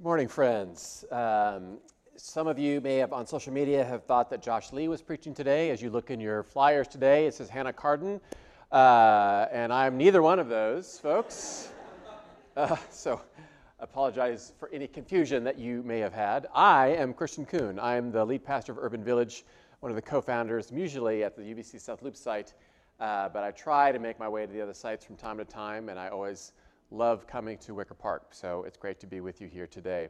Good morning, friends. Um, some of you may have on social media have thought that Josh Lee was preaching today. As you look in your flyers today, it says Hannah Carden, uh, and I'm neither one of those folks. Uh, so, apologize for any confusion that you may have had. I am Christian Coon. I am the lead pastor of Urban Village, one of the co-founders. Usually at the UVC South Loop site, uh, but I try to make my way to the other sites from time to time, and I always love coming to Wicker Park. So it's great to be with you here today.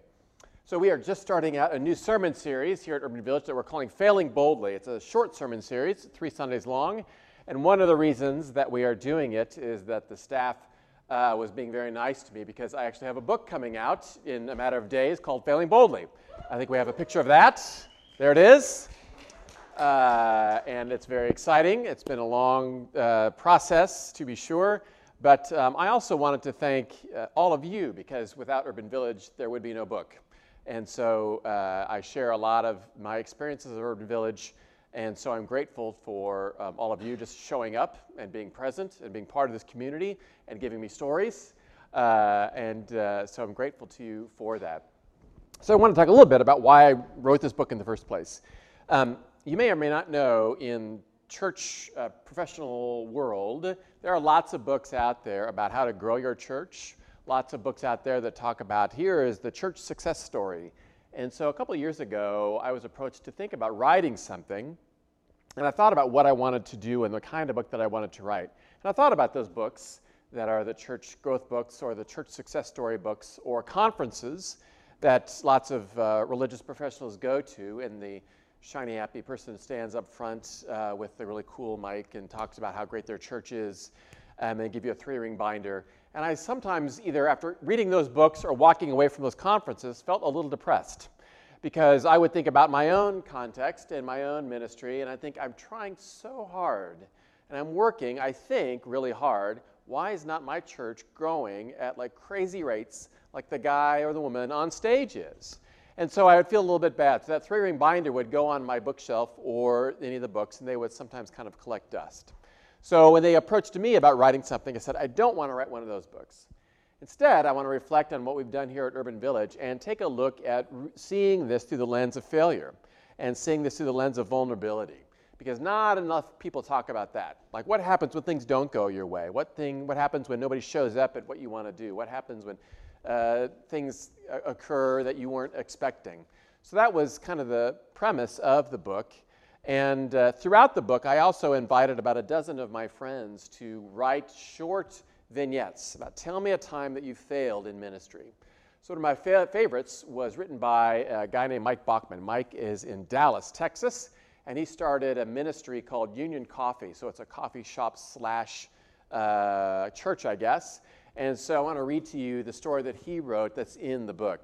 So we are just starting out a new sermon series here at Urban Village that we're calling Failing Boldly. It's a short sermon series, three Sundays long. And one of the reasons that we are doing it is that the staff uh, was being very nice to me because I actually have a book coming out in a matter of days called Failing Boldly. I think we have a picture of that. There it is. Uh, and it's very exciting. It's been a long uh, process, to be sure. But um, I also wanted to thank uh, all of you because without Urban Village, there would be no book. And so uh, I share a lot of my experiences of Urban Village. And so I'm grateful for um, all of you just showing up and being present and being part of this community and giving me stories. Uh, and uh, so I'm grateful to you for that. So I want to talk a little bit about why I wrote this book in the first place. Um, you may or may not know in church uh, professional world, there are lots of books out there about how to grow your church. Lots of books out there that talk about here is the church success story. And so a couple years ago, I was approached to think about writing something. And I thought about what I wanted to do and the kind of book that I wanted to write. And I thought about those books that are the church growth books or the church success story books or conferences that lots of uh, religious professionals go to in the shiny, happy person stands up front uh, with a really cool mic and talks about how great their church is, and they give you a three ring binder. And I sometimes, either after reading those books or walking away from those conferences, felt a little depressed because I would think about my own context and my own ministry, and I think I'm trying so hard and I'm working, I think, really hard. Why is not my church growing at like crazy rates like the guy or the woman on stage is? And so I would feel a little bit bad. So that three ring binder would go on my bookshelf or any of the books, and they would sometimes kind of collect dust. So when they approached me about writing something, I said, I don't want to write one of those books. Instead, I want to reflect on what we've done here at Urban Village and take a look at seeing this through the lens of failure and seeing this through the lens of vulnerability. Because not enough people talk about that. Like what happens when things don't go your way? What thing what happens when nobody shows up at what you want to do? What happens when uh, things occur that you weren't expecting. So that was kind of the premise of the book. And uh, throughout the book, I also invited about a dozen of my friends to write short vignettes about tell me a time that you failed in ministry. So one of my fa- favorites was written by a guy named Mike Baughman. Mike is in Dallas, Texas, and he started a ministry called Union Coffee. So it's a coffee shop slash uh, church, I guess. And so I want to read to you the story that he wrote that's in the book.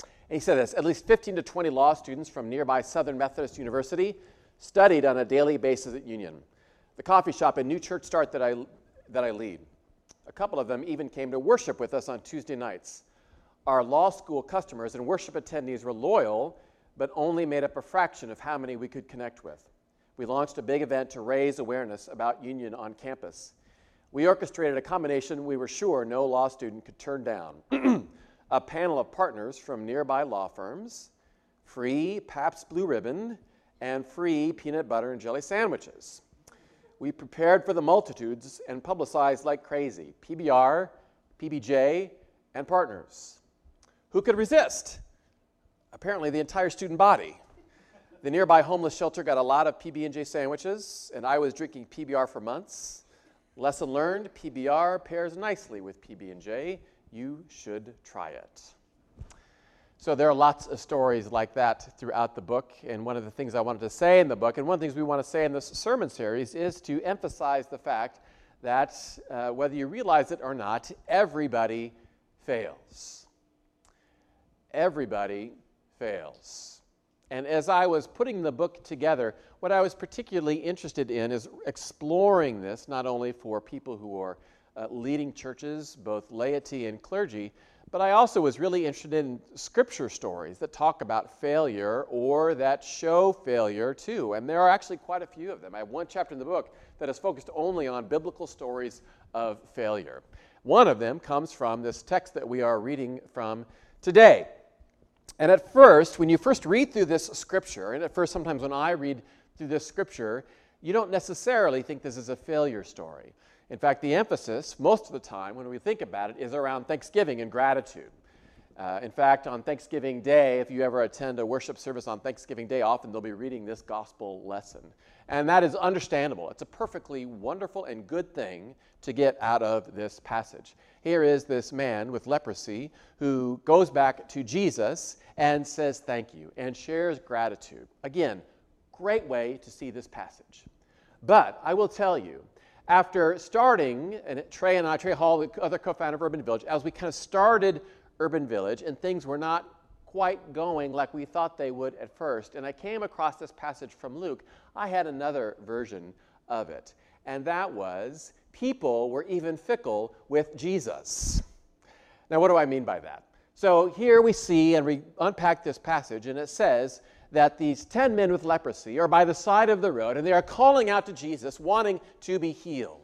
And he said this At least 15 to 20 law students from nearby Southern Methodist University studied on a daily basis at Union, the coffee shop and new church start that I, that I lead. A couple of them even came to worship with us on Tuesday nights. Our law school customers and worship attendees were loyal, but only made up a fraction of how many we could connect with. We launched a big event to raise awareness about Union on campus. We orchestrated a combination we were sure no law student could turn down a panel of partners from nearby law firms, free Pabst Blue Ribbon, and free peanut butter and jelly sandwiches. We prepared for the multitudes and publicized like crazy PBR, PBJ, and partners. Who could resist? Apparently, the entire student body. The nearby homeless shelter got a lot of PB&J sandwiches, and I was drinking PBR for months. Lesson learned, PBR pairs nicely with PB&J. You should try it. So there are lots of stories like that throughout the book, and one of the things I wanted to say in the book, and one of the things we want to say in this sermon series, is to emphasize the fact that uh, whether you realize it or not, everybody fails. Everybody fails. And as I was putting the book together, what I was particularly interested in is exploring this not only for people who are uh, leading churches, both laity and clergy, but I also was really interested in scripture stories that talk about failure or that show failure too. And there are actually quite a few of them. I have one chapter in the book that is focused only on biblical stories of failure. One of them comes from this text that we are reading from today. And at first, when you first read through this scripture, and at first, sometimes when I read through this scripture, you don't necessarily think this is a failure story. In fact, the emphasis, most of the time, when we think about it, is around thanksgiving and gratitude. Uh, in fact, on Thanksgiving Day, if you ever attend a worship service on Thanksgiving Day, often they'll be reading this gospel lesson. And that is understandable. It's a perfectly wonderful and good thing to get out of this passage. Here is this man with leprosy who goes back to Jesus and says thank you and shares gratitude. Again, great way to see this passage. But I will tell you, after starting, and Trey and I, Trey Hall, the other co founder of Urban Village, as we kind of started Urban Village and things were not quite going like we thought they would at first, and I came across this passage from Luke, I had another version of it. And that was people were even fickle with Jesus. Now, what do I mean by that? So here we see and we unpack this passage, and it says that these 10 men with leprosy are by the side of the road and they are calling out to Jesus, wanting to be healed.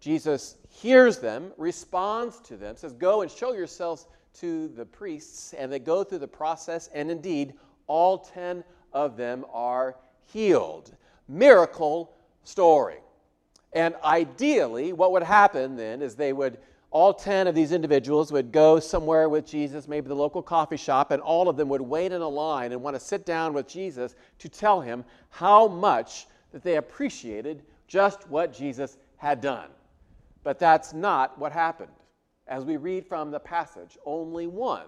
Jesus hears them, responds to them, says, Go and show yourselves to the priests, and they go through the process, and indeed, all 10 of them are healed. Miracle story. And ideally, what would happen then is they would, all 10 of these individuals would go somewhere with Jesus, maybe the local coffee shop, and all of them would wait in a line and want to sit down with Jesus to tell him how much that they appreciated just what Jesus had done. But that's not what happened. As we read from the passage, only one,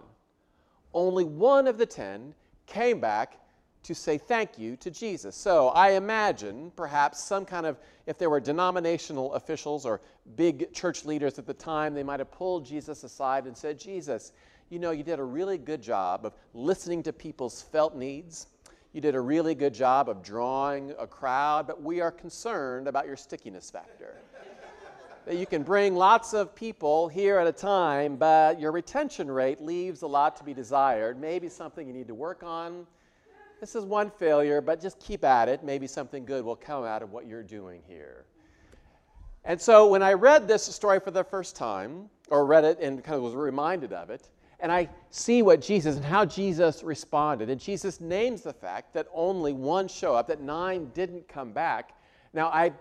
only one of the 10 came back to say thank you to Jesus. So I imagine perhaps some kind of, if there were denominational officials or big church leaders at the time, they might have pulled Jesus aside and said, Jesus, you know, you did a really good job of listening to people's felt needs. You did a really good job of drawing a crowd, but we are concerned about your stickiness factor. that you can bring lots of people here at a time, but your retention rate leaves a lot to be desired. Maybe something you need to work on this is one failure, but just keep at it. Maybe something good will come out of what you're doing here. And so when I read this story for the first time, or read it and kind of was reminded of it, and I see what Jesus and how Jesus responded, and Jesus names the fact that only one show up, that nine didn't come back. Now, I,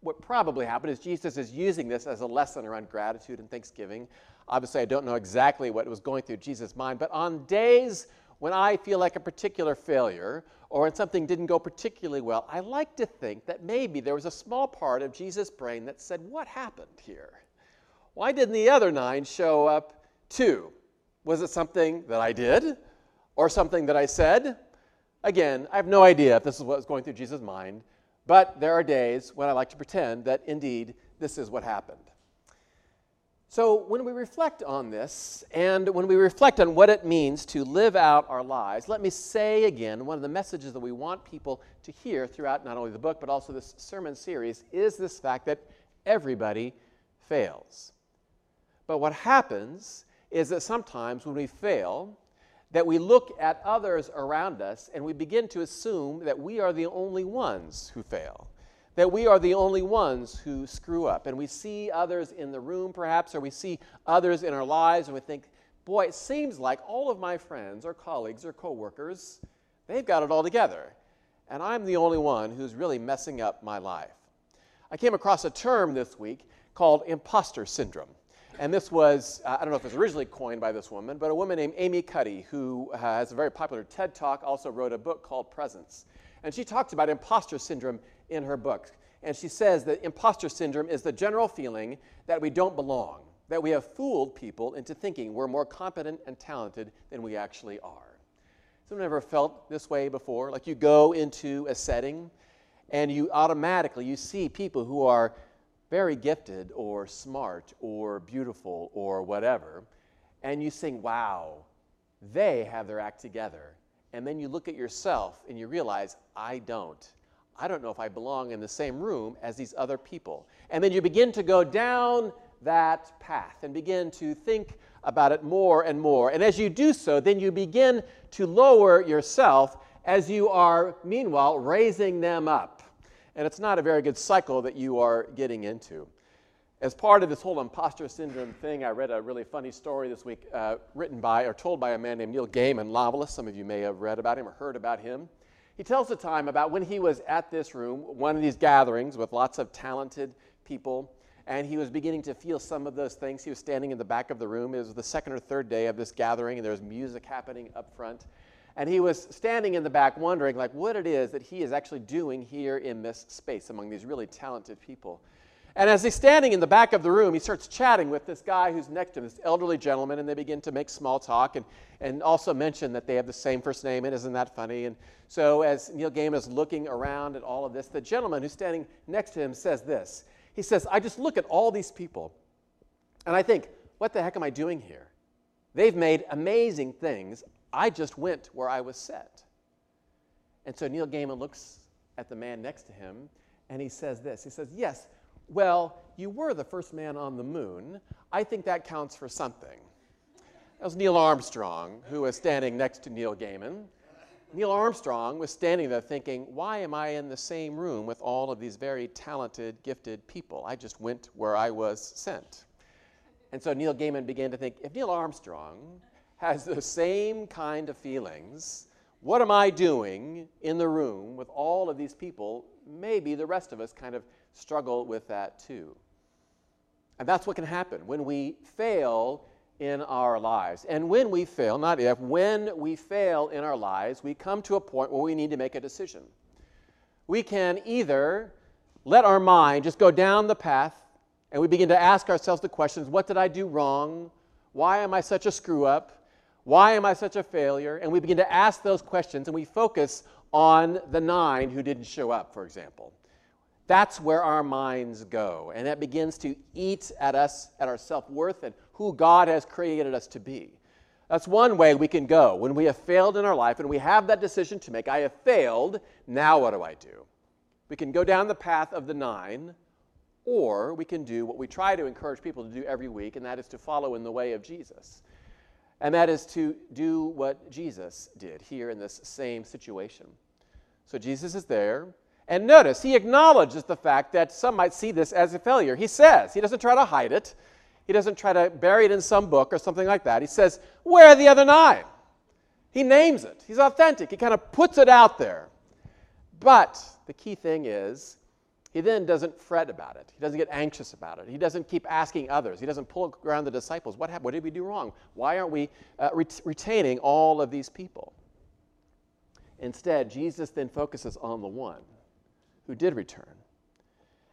what probably happened is Jesus is using this as a lesson around gratitude and thanksgiving. Obviously, I don't know exactly what was going through Jesus' mind, but on days when I feel like a particular failure or when something didn't go particularly well, I like to think that maybe there was a small part of Jesus' brain that said, What happened here? Why didn't the other nine show up too? Was it something that I did or something that I said? Again, I have no idea if this is what was going through Jesus' mind, but there are days when I like to pretend that indeed this is what happened. So, when we reflect on this, and when we reflect on what it means to live out our lives, let me say again one of the messages that we want people to hear throughout not only the book, but also this sermon series is this fact that everybody fails. But what happens is that sometimes when we fail, that we look at others around us and we begin to assume that we are the only ones who fail that we are the only ones who screw up. And we see others in the room, perhaps, or we see others in our lives, and we think, boy, it seems like all of my friends or colleagues or coworkers, they've got it all together. And I'm the only one who's really messing up my life. I came across a term this week called imposter syndrome. And this was, uh, I don't know if it was originally coined by this woman, but a woman named Amy Cuddy, who has a very popular TED Talk, also wrote a book called Presence. And she talks about imposter syndrome in her book. And she says that imposter syndrome is the general feeling that we don't belong, that we have fooled people into thinking we're more competent and talented than we actually are. Someone ever felt this way before? Like you go into a setting and you automatically you see people who are very gifted or smart or beautiful or whatever, and you think, wow, they have their act together. And then you look at yourself and you realize, I don't. I don't know if I belong in the same room as these other people. And then you begin to go down that path and begin to think about it more and more. And as you do so, then you begin to lower yourself as you are, meanwhile, raising them up. And it's not a very good cycle that you are getting into. as part of this whole imposter syndrome thing, I read a really funny story this week uh, written by or told by a man named Neil Gaiman, novelist. Some of you may have read about him or heard about him. He tells the time about when he was at this room, one of these gatherings with lots of talented people, and he was beginning to feel some of those things. He was standing in the back of the room. It was the second or third day of this gathering, and there was music happening up front. And he was standing in the back wondering like what it is that he is actually doing here in this space among these really talented people. And as he's standing in the back of the room, he starts chatting with this guy who's next to him, this elderly gentleman, and they begin to make small talk and, and also mention that they have the same first name, and isn't that funny? And so as Neil Gaiman is looking around at all of this, the gentleman who's standing next to him says this. He says, I just look at all these people, and I think, what the heck am I doing here? They've made amazing things. I just went where I was set. And so Neil Gaiman looks at the man next to him, and he says this. He says, Yes, well, you were the first man on the moon. I think that counts for something. That was Neil Armstrong, who was standing next to Neil Gaiman. Neil Armstrong was standing there thinking, why am I in the same room with all of these very talented, gifted people? I just went where I was sent. And so Neil Gaiman began to think, if Neil Armstrong has the same kind of feelings, what am I doing in the room with all of these people? Maybe the rest of us kind of struggle with that too. And that's what can happen when we fail in our lives. And when we fail, not if, when we fail in our lives, we come to a point where we need to make a decision. We can either let our mind just go down the path and we begin to ask ourselves the questions what did I do wrong? Why am I such a screw up? Why am I such a failure? And we begin to ask those questions and we focus on the nine who didn't show up, for example. That's where our minds go. And that begins to eat at us, at our self worth, and who God has created us to be. That's one way we can go. When we have failed in our life and we have that decision to make, I have failed, now what do I do? We can go down the path of the nine, or we can do what we try to encourage people to do every week, and that is to follow in the way of Jesus. And that is to do what Jesus did here in this same situation. So Jesus is there. And notice, he acknowledges the fact that some might see this as a failure. He says, he doesn't try to hide it, he doesn't try to bury it in some book or something like that. He says, Where are the other nine? He names it. He's authentic. He kind of puts it out there. But the key thing is, he then doesn't fret about it. He doesn't get anxious about it. He doesn't keep asking others. He doesn't pull around the disciples. What happened? What did we do wrong? Why aren't we uh, ret- retaining all of these people? Instead, Jesus then focuses on the one who did return.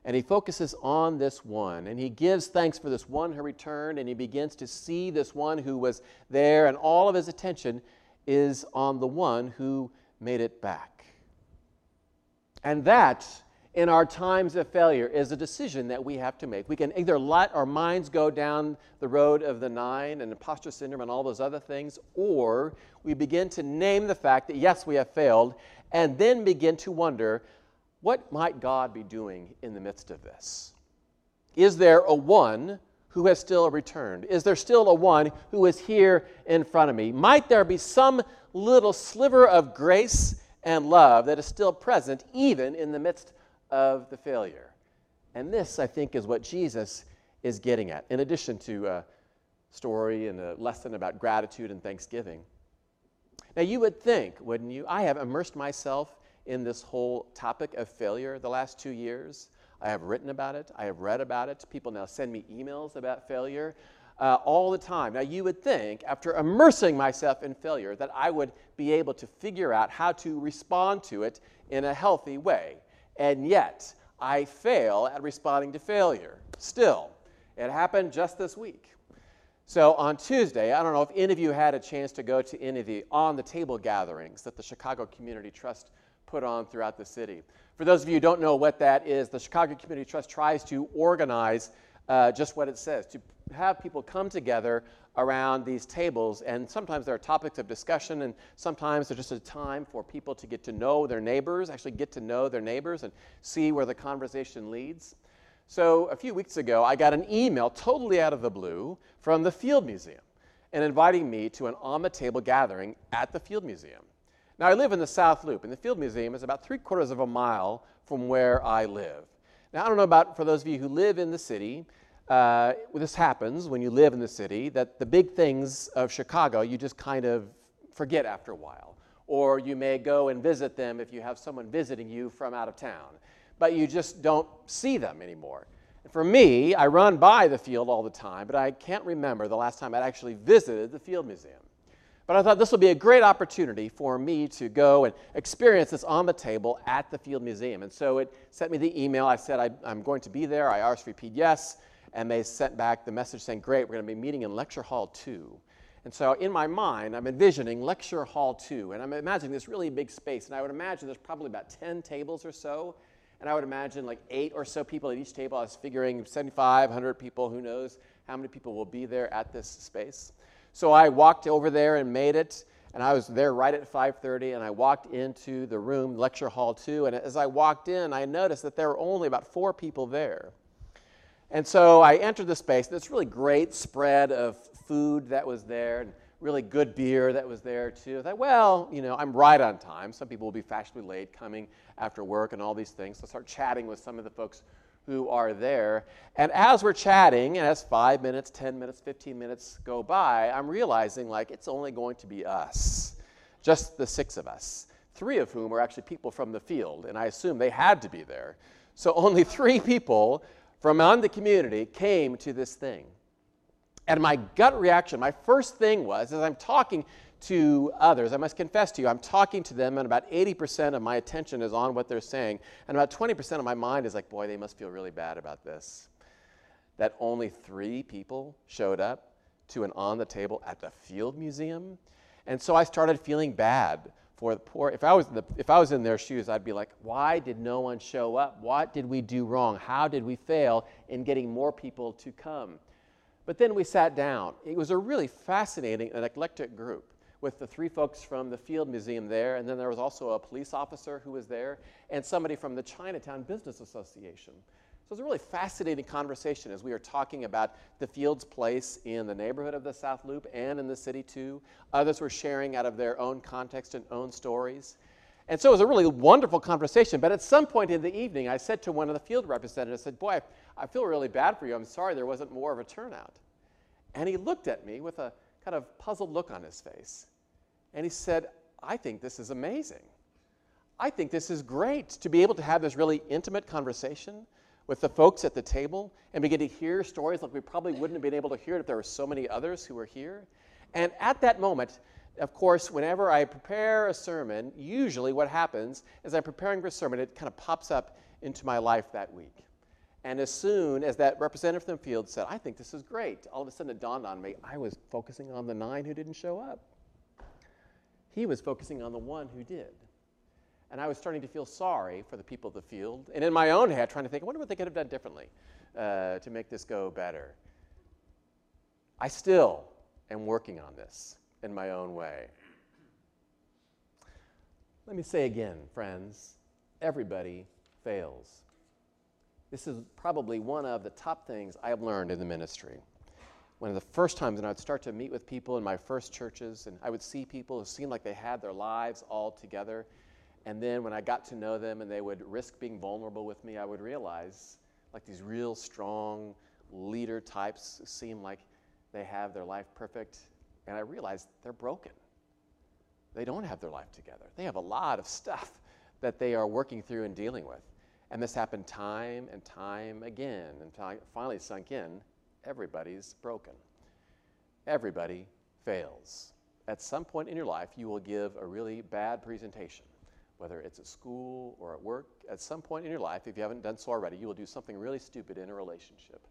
And he focuses on this one, and he gives thanks for this one who returned, and he begins to see this one who was there, and all of his attention is on the one who made it back. And that, in our times of failure, is a decision that we have to make. We can either let our minds go down the road of the nine and imposter syndrome and all those other things, or we begin to name the fact that, yes, we have failed, and then begin to wonder what might God be doing in the midst of this? Is there a one who has still returned? Is there still a one who is here in front of me? Might there be some little sliver of grace and love that is still present even in the midst of the failure? And this, I think, is what Jesus is getting at, in addition to a story and a lesson about gratitude and thanksgiving. Now, you would think, wouldn't you? I have immersed myself in this whole topic of failure the last two years. I have written about it, I have read about it. People now send me emails about failure uh, all the time. Now, you would think, after immersing myself in failure, that I would be able to figure out how to respond to it in a healthy way. And yet, I fail at responding to failure. Still, it happened just this week. So on Tuesday, I don't know if any of you had a chance to go to any of the on the table gatherings that the Chicago Community Trust put on throughout the city. For those of you who don't know what that is, the Chicago Community Trust tries to organize uh, just what it says to have people come together around these tables, and sometimes there are topics of discussion, and sometimes there's just a time for people to get to know their neighbors, actually get to know their neighbors and see where the conversation leads. So a few weeks ago, I got an email totally out of the blue from the Field Museum and inviting me to an on the table gathering at the Field Museum. Now, I live in the South Loop, and the Field Museum is about three quarters of a mile from where I live. Now, I don't know about for those of you who live in the city, uh, this happens when you live in the city that the big things of Chicago you just kind of forget after a while. Or you may go and visit them if you have someone visiting you from out of town, but you just don't see them anymore. For me, I run by the field all the time, but I can't remember the last time I'd actually visited the Field Museum. But I thought this would be a great opportunity for me to go and experience this on the table at the Field Museum. And so it sent me the email. I said, I, am going to be there. I RSVP'd yes. And they sent back the message saying, Great, we're going to be meeting in Lecture Hall 2. And so in my mind, I'm envisioning Lecture Hall 2. And I'm imagining this really big space. And I would imagine there's probably about 10 tables or so. And I would imagine like eight or so people at each table. I was figuring 75, 100 people, who knows how many people will be there at this space. So I walked over there and made it, and I was there right at 5:30 and I walked into the room, lecture hall 2, and as I walked in, I noticed that there were only about 4 people there. And so I entered the space, this really great spread of food that was there and really good beer that was there too. I thought, well, you know, I'm right on time. Some people will be fashionably late coming after work and all these things. So I start chatting with some of the folks who are there. And as we're chatting, and as five minutes, 10 minutes, 15 minutes go by, I'm realizing like it's only going to be us, just the six of us, three of whom are actually people from the field, and I assume they had to be there. So only three people from on the community came to this thing. And my gut reaction, my first thing was, as I'm talking to others. I must confess to you, I'm talking to them, and about 80% of my attention is on what they're saying. And about 20% of my mind is like, boy, they must feel really bad about this. That only three people showed up to an on the table at the Field Museum. And so I started feeling bad for the poor. If I was in, the, if I was in their shoes, I'd be like, why did no one show up? What did we do wrong? How did we fail in getting more people to come? But then we sat down. It was a really fascinating and eclectic group with the three folks from the Field Museum there, and then there was also a police officer who was there, and somebody from the Chinatown Business Association. So it was a really fascinating conversation as we were talking about the Field's place in the neighborhood of the South Loop and in the city too. Others were sharing out of their own context and own stories. And so it was a really wonderful conversation. But at some point in the evening, I said to one of the field representatives, I said, Boy, I feel really bad for you. I'm sorry there wasn't more of a turnout. And he looked at me with a kind of puzzled look on his face. And he said, I think this is amazing. I think this is great to be able to have this really intimate conversation with the folks at the table and begin to hear stories like we probably wouldn't have been able to hear it if there were so many others who were here. And at that moment, of course, whenever I prepare a sermon, usually what happens is I'm preparing for a sermon, it kind of pops up into my life that week. And as soon as that representative from the field said, I think this is great, all of a sudden it dawned on me I was focusing on the nine who didn't show up. He was focusing on the one who did. And I was starting to feel sorry for the people of the field. And in my own head, trying to think, I wonder what they could have done differently uh, to make this go better. I still am working on this in my own way. Let me say again, friends, everybody fails. This is probably one of the top things I have learned in the ministry. One of the first times, I'd start to meet with people in my first churches, and I would see people who seemed like they had their lives all together. And then when I got to know them and they would risk being vulnerable with me, I would realize like these real strong leader types seem like they have their life perfect. And I realized they're broken. They don't have their life together. They have a lot of stuff that they are working through and dealing with. And this happened time and time again. And finally sunk in everybody's broken. Everybody fails. At some point in your life, you will give a really bad presentation, whether it's at school or at work. At some point in your life, if you haven't done so already, you will do something really stupid in a relationship.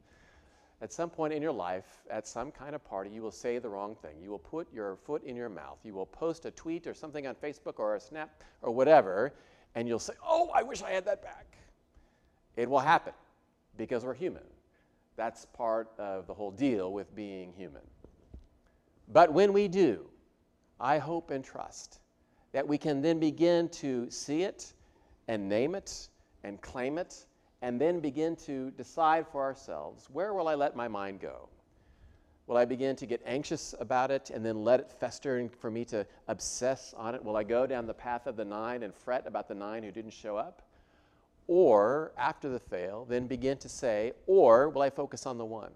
At some point in your life, at some kind of party, you will say the wrong thing. You will put your foot in your mouth. You will post a tweet or something on Facebook or a snap or whatever, and you'll say, Oh, I wish I had that back. It will happen because we're human. That's part of the whole deal with being human. But when we do, I hope and trust that we can then begin to see it and name it and claim it and then begin to decide for ourselves where will I let my mind go? Will I begin to get anxious about it and then let it fester and for me to obsess on it? Will I go down the path of the nine and fret about the nine who didn't show up? Or after the fail, then begin to say, or will I focus on the one?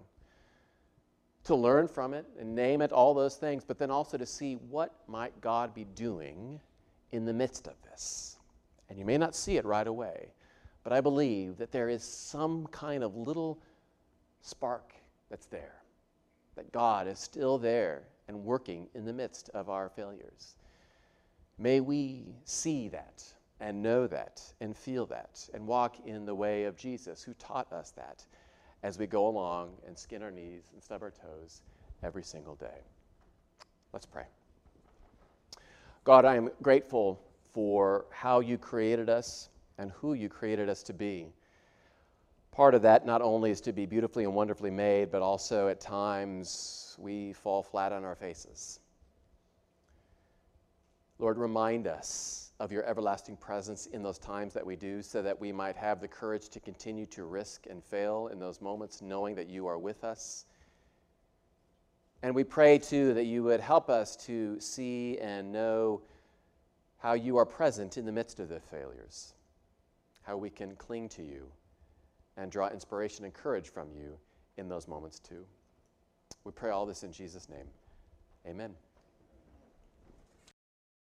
To learn from it and name it, all those things, but then also to see what might God be doing in the midst of this. And you may not see it right away, but I believe that there is some kind of little spark that's there, that God is still there and working in the midst of our failures. May we see that and know that and feel that and walk in the way of Jesus, who taught us that as we go along and skin our knees and stub our toes every single day. Let's pray. God, I am grateful for how you created us and who you created us to be. Part of that not only is to be beautifully and wonderfully made, but also at times we fall flat on our faces. Lord, remind us of your everlasting presence in those times that we do, so that we might have the courage to continue to risk and fail in those moments, knowing that you are with us. And we pray too that you would help us to see and know how you are present in the midst of the failures, how we can cling to you and draw inspiration and courage from you in those moments too. We pray all this in Jesus' name. Amen.